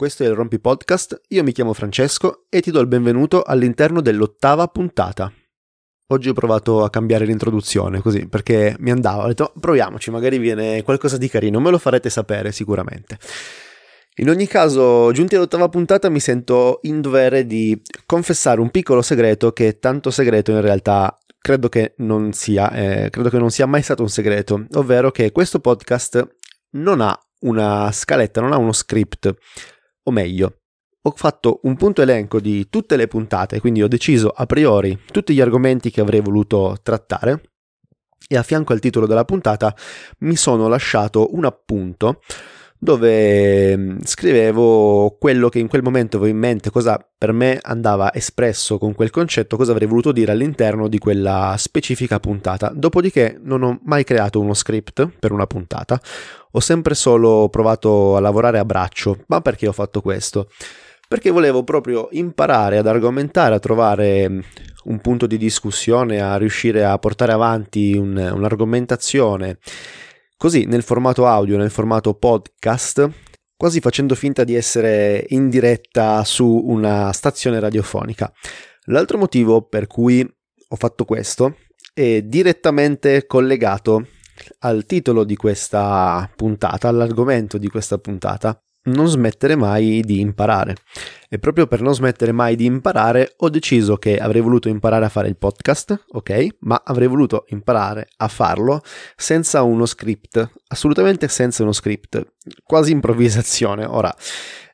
questo è il Rompi Podcast, io mi chiamo Francesco e ti do il benvenuto all'interno dell'ottava puntata. Oggi ho provato a cambiare l'introduzione così perché mi andava, ho detto proviamoci, magari viene qualcosa di carino, me lo farete sapere sicuramente. In ogni caso, giunti all'ottava puntata mi sento in dovere di confessare un piccolo segreto che tanto segreto in realtà credo che non sia, eh, credo che non sia mai stato un segreto, ovvero che questo podcast non ha una scaletta, non ha uno script o meglio, ho fatto un punto elenco di tutte le puntate, quindi ho deciso a priori tutti gli argomenti che avrei voluto trattare e a fianco al titolo della puntata mi sono lasciato un appunto dove mm, scrivevo quello che in quel momento avevo in mente, cosa per me andava espresso con quel concetto, cosa avrei voluto dire all'interno di quella specifica puntata. Dopodiché non ho mai creato uno script per una puntata, ho sempre solo provato a lavorare a braccio. Ma perché ho fatto questo? Perché volevo proprio imparare ad argomentare, a trovare mm, un punto di discussione, a riuscire a portare avanti un, un'argomentazione così nel formato audio, nel formato podcast, quasi facendo finta di essere in diretta su una stazione radiofonica. L'altro motivo per cui ho fatto questo è direttamente collegato al titolo di questa puntata, all'argomento di questa puntata, non smettere mai di imparare. E proprio per non smettere mai di imparare ho deciso che avrei voluto imparare a fare il podcast, ok? Ma avrei voluto imparare a farlo senza uno script, assolutamente senza uno script, quasi improvvisazione. Ora,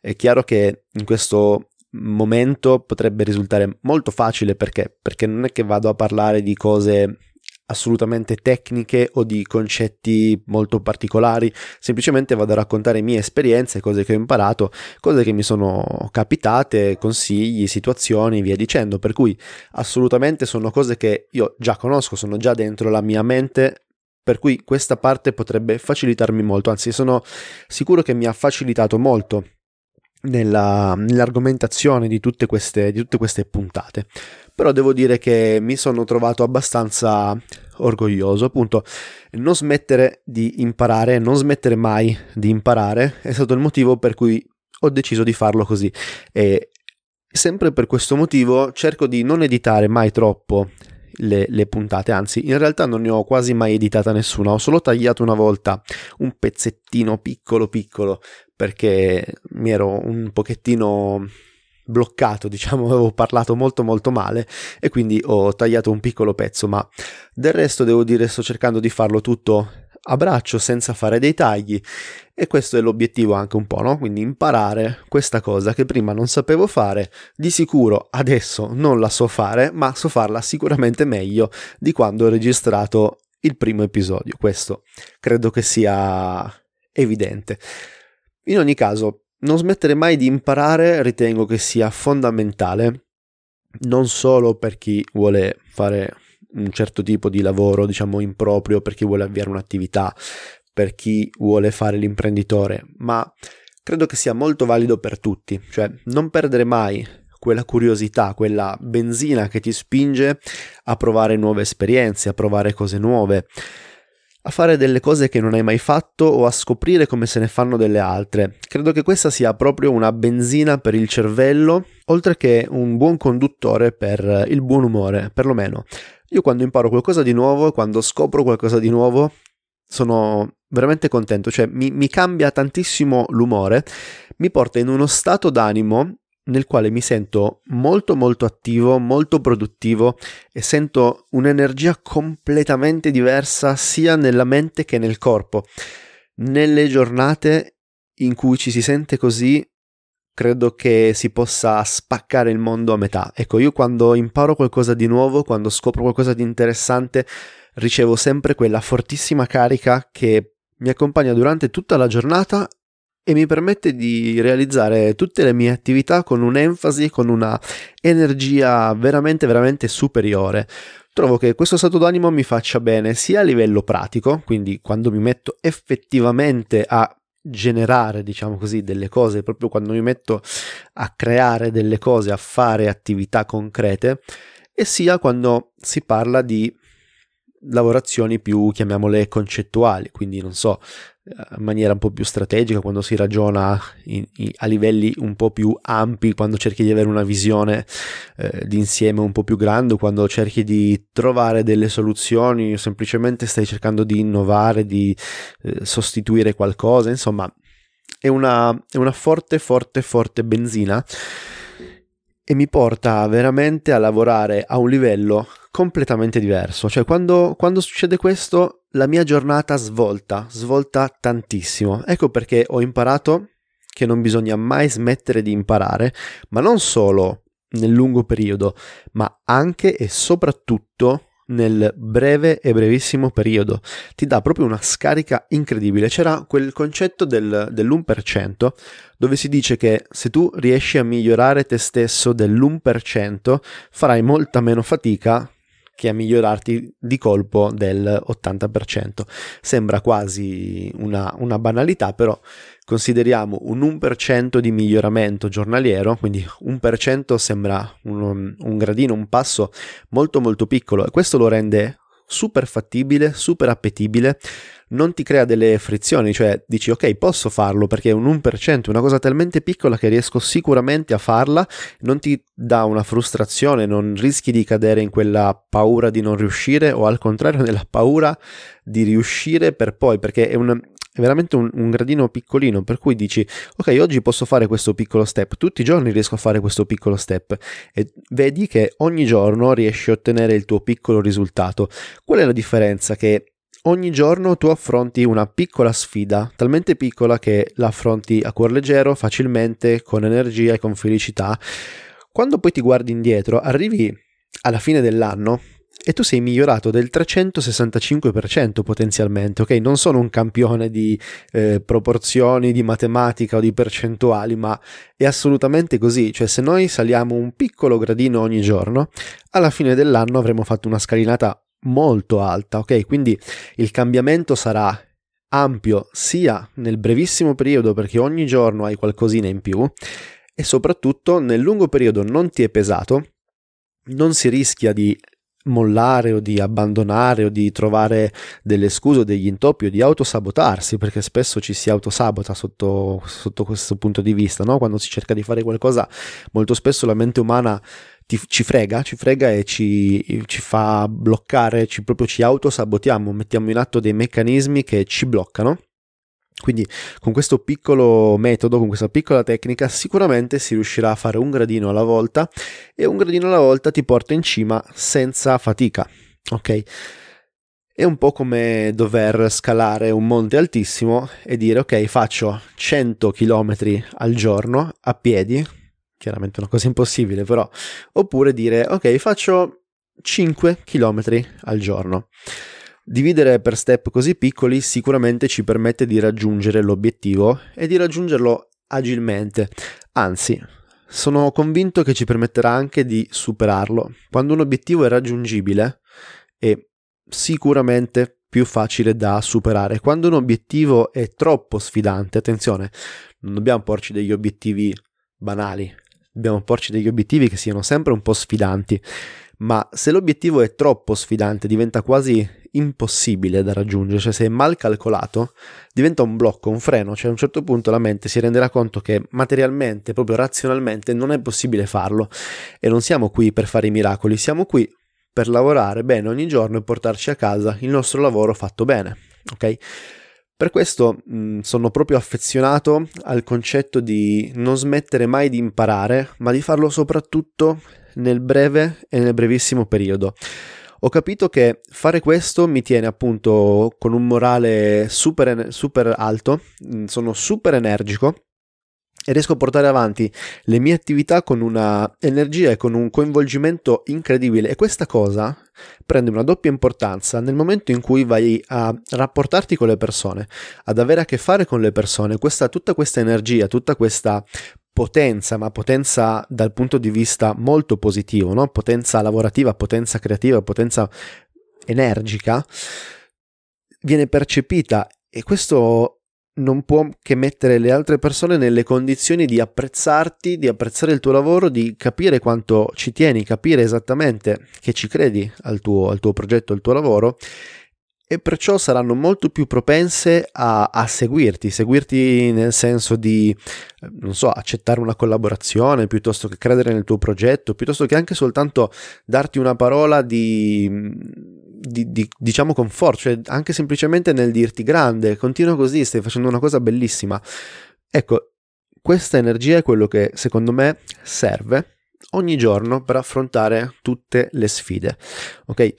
è chiaro che in questo momento potrebbe risultare molto facile perché? Perché non è che vado a parlare di cose assolutamente tecniche o di concetti molto particolari, semplicemente vado a raccontare mie esperienze, cose che ho imparato, cose che mi sono capitate, consigli, situazioni, via dicendo, per cui assolutamente sono cose che io già conosco, sono già dentro la mia mente per cui questa parte potrebbe facilitarmi molto, anzi sono sicuro che mi ha facilitato molto nella, nell'argomentazione di tutte, queste, di tutte queste puntate. Però devo dire che mi sono trovato abbastanza orgoglioso, appunto, non smettere di imparare, non smettere mai di imparare è stato il motivo per cui ho deciso di farlo così. E sempre per questo motivo cerco di non editare mai troppo le, le, puntate, anzi in realtà non ne ho quasi mai editata nessuna, ho solo tagliato una volta un pezzettino piccolo piccolo perché mi ero un pochettino bloccato, diciamo, avevo parlato molto molto male e quindi ho tagliato un piccolo pezzo, ma del resto devo dire sto cercando di farlo tutto a braccio senza fare dei tagli e questo è l'obiettivo anche un po', no? Quindi imparare questa cosa che prima non sapevo fare, di sicuro adesso non la so fare, ma so farla sicuramente meglio di quando ho registrato il primo episodio. Questo credo che sia evidente. In ogni caso, non smettere mai di imparare ritengo che sia fondamentale, non solo per chi vuole fare un certo tipo di lavoro, diciamo improprio, per chi vuole avviare un'attività, per chi vuole fare l'imprenditore, ma credo che sia molto valido per tutti, cioè non perdere mai quella curiosità, quella benzina che ti spinge a provare nuove esperienze, a provare cose nuove a fare delle cose che non hai mai fatto o a scoprire come se ne fanno delle altre. Credo che questa sia proprio una benzina per il cervello, oltre che un buon conduttore per il buon umore, perlomeno. Io quando imparo qualcosa di nuovo, quando scopro qualcosa di nuovo, sono veramente contento, cioè mi, mi cambia tantissimo l'umore, mi porta in uno stato d'animo nel quale mi sento molto molto attivo, molto produttivo e sento un'energia completamente diversa sia nella mente che nel corpo. Nelle giornate in cui ci si sente così, credo che si possa spaccare il mondo a metà. Ecco, io quando imparo qualcosa di nuovo, quando scopro qualcosa di interessante, ricevo sempre quella fortissima carica che mi accompagna durante tutta la giornata e mi permette di realizzare tutte le mie attività con un'enfasi, con una energia veramente veramente superiore. Trovo che questo stato d'animo mi faccia bene sia a livello pratico, quindi quando mi metto effettivamente a generare, diciamo così, delle cose, proprio quando mi metto a creare delle cose, a fare attività concrete, e sia quando si parla di lavorazioni più, chiamiamole, concettuali, quindi non so, in maniera un po' più strategica, quando si ragiona in, in, a livelli un po' più ampi, quando cerchi di avere una visione eh, d'insieme un po' più grande, quando cerchi di trovare delle soluzioni o semplicemente stai cercando di innovare, di eh, sostituire qualcosa, insomma è una, è una forte, forte, forte benzina e mi porta veramente a lavorare a un livello completamente diverso. Cioè, quando, quando, succede questo, la mia giornata svolta, svolta tantissimo. Ecco perché ho imparato che non bisogna mai smettere di imparare, ma non solo nel lungo periodo, ma anche e soprattutto nel breve e brevissimo periodo. Ti dà proprio una scarica incredibile. C'era quel concetto del, dell'1% dove si dice che se tu riesci a migliorare te stesso dell'1% farai molta meno fatica che a migliorarti di colpo del 80%. Sembra quasi una, una banalità, però consideriamo un 1% di miglioramento giornaliero, quindi 1% sembra un, un gradino, un passo molto molto piccolo e questo lo rende super fattibile, super appetibile, non ti crea delle frizioni, cioè dici ok posso farlo perché è un 1%, una cosa talmente piccola che riesco sicuramente a farla, non ti dà una frustrazione, non rischi di cadere in quella paura di non riuscire o al contrario nella paura di riuscire per poi, perché è un, è veramente un, un, gradino piccolino, per cui dici, ok, oggi posso fare questo piccolo step, tutti i giorni riesco a fare questo piccolo step e vedi che ogni giorno riesci a ottenere il tuo piccolo risultato. Qual è la differenza? Che ogni giorno tu affronti una piccola sfida, talmente piccola che la affronti a cuor leggero, facilmente, con energia e con felicità. Quando poi ti guardi indietro, arrivi alla fine dell'anno e tu sei migliorato del 365% potenzialmente, ok? Non sono un campione di eh, proporzioni, di matematica o di percentuali, ma è assolutamente così, cioè se noi saliamo un piccolo gradino ogni giorno, alla fine dell'anno avremo fatto una scalinata molto alta, ok? Quindi il cambiamento sarà ampio sia nel brevissimo periodo perché ogni giorno hai qualcosina in più e soprattutto nel lungo periodo non ti è pesato, non si rischia di mollare o di abbandonare o di trovare delle scuse o degli intoppi o di autosabotarsi, perché spesso ci si autosabota sotto, sotto questo punto di vista, no? quando si cerca di fare qualcosa, molto spesso la mente umana ti, ci frega, ci frega e ci, ci fa bloccare, ci, proprio ci autosabotiamo, mettiamo in atto dei meccanismi che ci bloccano quindi con questo piccolo metodo, con questa piccola tecnica, sicuramente si riuscirà a fare un gradino alla volta e un gradino alla volta ti porta in cima senza fatica. Ok? È un po' come dover scalare un monte altissimo e dire ok, faccio 100 km al giorno a piedi, chiaramente una cosa impossibile però, oppure dire ok, faccio 5 km al giorno. Dividere per step così piccoli sicuramente ci permette di raggiungere l'obiettivo e di raggiungerlo agilmente, anzi sono convinto che ci permetterà anche di superarlo. Quando un obiettivo è raggiungibile è sicuramente più facile da superare. Quando un obiettivo è troppo sfidante, attenzione, non dobbiamo porci degli obiettivi banali, dobbiamo porci degli obiettivi che siano sempre un po' sfidanti ma se l'obiettivo è troppo sfidante, diventa quasi impossibile da raggiungere, cioè se è mal calcolato, diventa un blocco, un freno, cioè a un certo punto la mente si renderà conto che materialmente, proprio razionalmente, non è possibile farlo e non siamo qui per fare i miracoli, siamo qui per lavorare bene ogni giorno e portarci a casa il nostro lavoro fatto bene, ok? Per questo mh, sono proprio affezionato al concetto di non smettere mai di imparare, ma di farlo soprattutto nel breve e nel brevissimo periodo. Ho capito che fare questo mi tiene appunto con un morale super, super alto, mm, sono super energico e riesco a portare avanti le mie attività con una energia e con un coinvolgimento incredibile. E questa cosa prende una doppia importanza nel momento in cui vai a rapportarti con le persone, ad avere a che fare con le persone, questa, tutta questa energia, tutta questa potenza, ma potenza dal punto di vista molto positivo, no? potenza lavorativa, potenza creativa, potenza energica, viene percepita e questo non può che mettere le altre persone nelle condizioni di apprezzarti, di apprezzare il tuo lavoro, di capire quanto ci tieni, capire esattamente che ci credi al tuo, al tuo progetto, al tuo lavoro e perciò saranno molto più propense a, a, seguirti, seguirti nel senso di, non so, accettare una collaborazione piuttosto che credere nel tuo progetto, piuttosto che anche soltanto darti una parola di, di, di diciamo, conforto, cioè anche semplicemente nel dirti grande, continua così, stai facendo una cosa bellissima. Ecco, questa energia è quello che secondo me serve ogni giorno per affrontare tutte le sfide. Ok?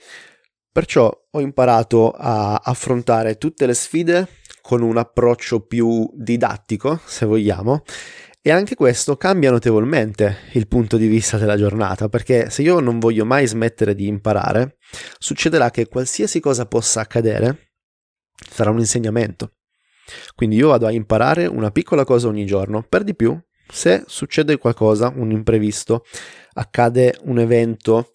Perciò ho imparato a affrontare tutte le sfide con un approccio più didattico, se vogliamo, e anche questo cambia notevolmente il punto di vista della giornata, perché se io non voglio mai smettere di imparare, succederà che qualsiasi cosa possa accadere sarà un insegnamento. Quindi io vado a imparare una piccola cosa ogni giorno, per di più, se succede qualcosa, un imprevisto, accade un evento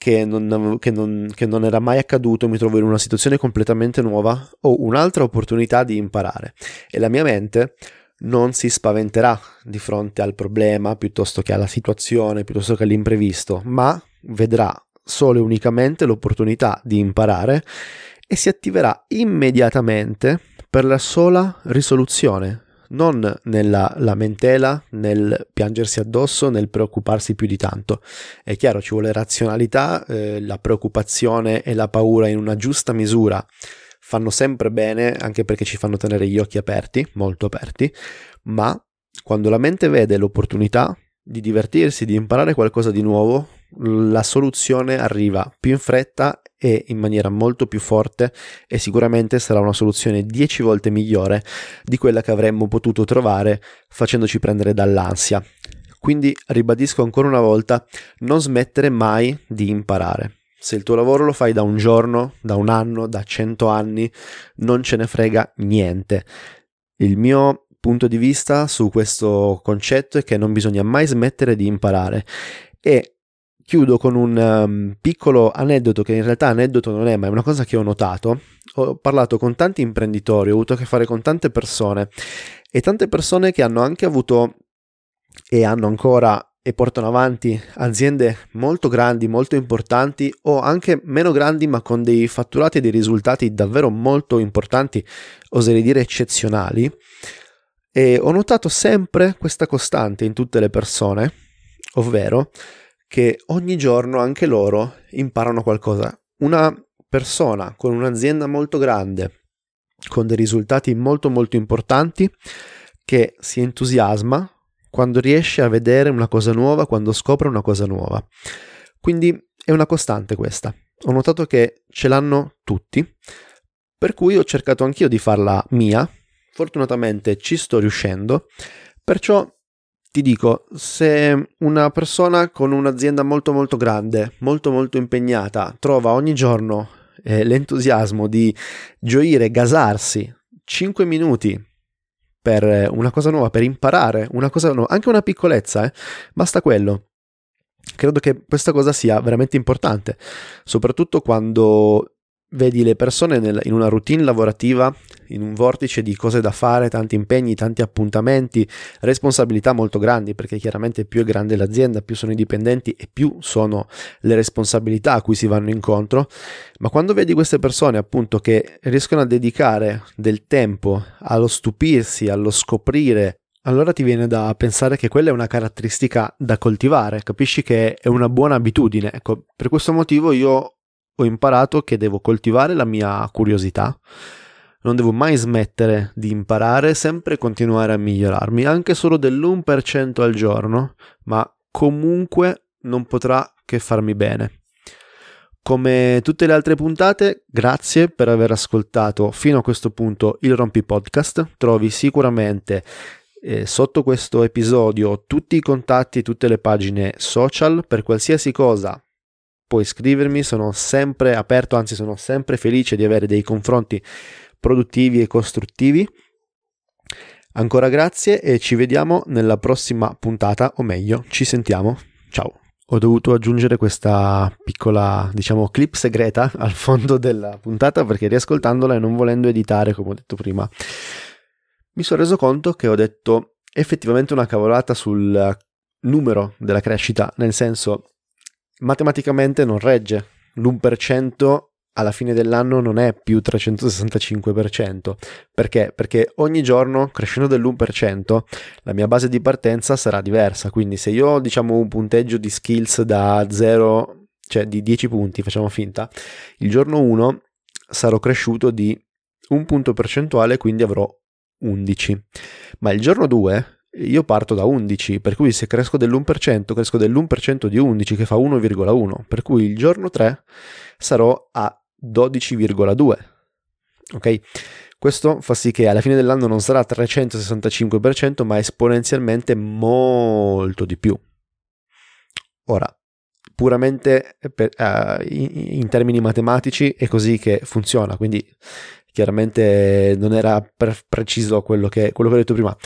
che non, che, non, che non, era mai accaduto, mi trovo in una situazione completamente nuova, ho un'altra opportunità di imparare. E la mia mente non si spaventerà di fronte al problema piuttosto che alla situazione, piuttosto che all'imprevisto, ma vedrà solo e unicamente l'opportunità di imparare e si attiverà immediatamente per la sola risoluzione non nella lamentela, nel piangersi addosso, nel preoccuparsi più di tanto. È chiaro, ci vuole razionalità, eh, la preoccupazione e la paura in una giusta misura fanno sempre bene, anche perché ci fanno tenere gli occhi aperti, molto aperti, ma quando la mente vede l'opportunità di divertirsi, di imparare qualcosa di nuovo, la soluzione arriva più in fretta e in maniera molto più forte e sicuramente sarà una soluzione 10 volte migliore di quella che avremmo potuto trovare facendoci prendere dall'ansia. Quindi ribadisco ancora una volta, non smettere mai di imparare. Se il tuo lavoro lo fai da un giorno, da un anno, da cento anni, non ce ne frega niente. Il mio punto di vista su questo concetto è che non bisogna mai smettere di imparare e chiudo con un um, piccolo aneddoto che in realtà aneddoto non è, ma è una cosa che ho notato. Ho parlato con tanti imprenditori, ho avuto a che fare con tante persone e tante persone che hanno anche avuto e hanno ancora e portano avanti aziende molto grandi, molto importanti o anche meno grandi ma con dei fatturati e dei risultati davvero molto importanti, oserei dire eccezionali. E ho notato sempre questa costante in tutte le persone, ovvero che ogni giorno anche loro imparano qualcosa. Una persona con un'azienda molto grande, con dei risultati molto molto importanti, che si entusiasma quando riesce a vedere una cosa nuova, quando scopre una cosa nuova. Quindi è una costante questa. Ho notato che ce l'hanno tutti, per cui ho cercato anch'io di farla mia. Fortunatamente ci sto riuscendo, perciò ti dico, se una persona con un'azienda molto molto grande, molto molto impegnata, trova ogni giorno eh, l'entusiasmo di gioire, gasarsi 5 minuti per una cosa nuova, per imparare una cosa nuova, anche una piccolezza, eh, basta quello. Credo che questa cosa sia veramente importante, soprattutto quando vedi le persone nel, in una routine lavorativa, in un vortice di cose da fare, tanti impegni, tanti appuntamenti, responsabilità molto grandi, perché chiaramente più è grande l'azienda, più sono i dipendenti e più sono le responsabilità a cui si vanno incontro, ma quando vedi queste persone appunto che riescono a dedicare del tempo allo stupirsi, allo scoprire allora ti viene da pensare che quella è una caratteristica da coltivare, capisci che è una buona abitudine. Ecco, per questo motivo io ho imparato che devo coltivare la mia curiosità, non devo mai smettere di imparare, sempre continuare a migliorarmi, anche solo dell'1% al giorno, ma comunque non potrà che farmi bene. Come tutte le altre puntate, grazie per aver ascoltato fino a questo punto il Rompi Podcast. Trovi sicuramente eh, sotto questo episodio tutti i contatti, tutte le pagine social per qualsiasi cosa puoi scrivermi, sono sempre aperto, anzi sono sempre felice di avere dei confronti produttivi e costruttivi. Ancora grazie e ci vediamo nella prossima puntata, o meglio, ci sentiamo. Ciao. Ho dovuto aggiungere questa piccola, diciamo, clip segreta al fondo della puntata perché riascoltandola e non volendo editare, come ho detto prima, mi sono reso conto che ho detto effettivamente una cavolata sul numero della crescita, nel senso matematicamente non regge. L'1% alla fine dell'anno non è più 365%. Perché? Perché ogni giorno crescendo dell'1% la mia base di partenza sarà diversa. Quindi se io ho diciamo un punteggio di skills da 0, cioè di 10 punti, facciamo finta, il giorno 1 sarò cresciuto di un punto percentuale, quindi avrò 11. Ma il giorno 2 io parto da 11, per cui se cresco dell'1%, cresco dell'1% di 11 che fa 1,1, per cui il giorno 3 sarò a 12,2. Ok? Questo fa sì che alla fine dell'anno non sarà 365%, ma esponenzialmente molto di più. Ora, puramente per, uh, in, in, termini matematici è così che funziona, quindi chiaramente non era preciso quello che, quello che ho detto prima.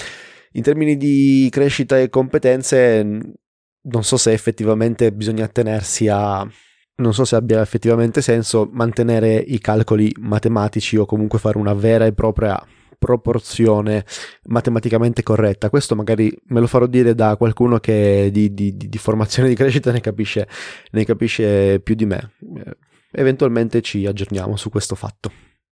In termini di crescita e competenze, non so se effettivamente bisogna attenersi a non so se abbia effettivamente senso mantenere i calcoli matematici o comunque fare una vera e propria proporzione matematicamente corretta. Questo magari me lo farò dire da qualcuno che di, di, di formazione di crescita ne capisce, ne capisce più di me. Eventualmente ci aggiorniamo su questo fatto.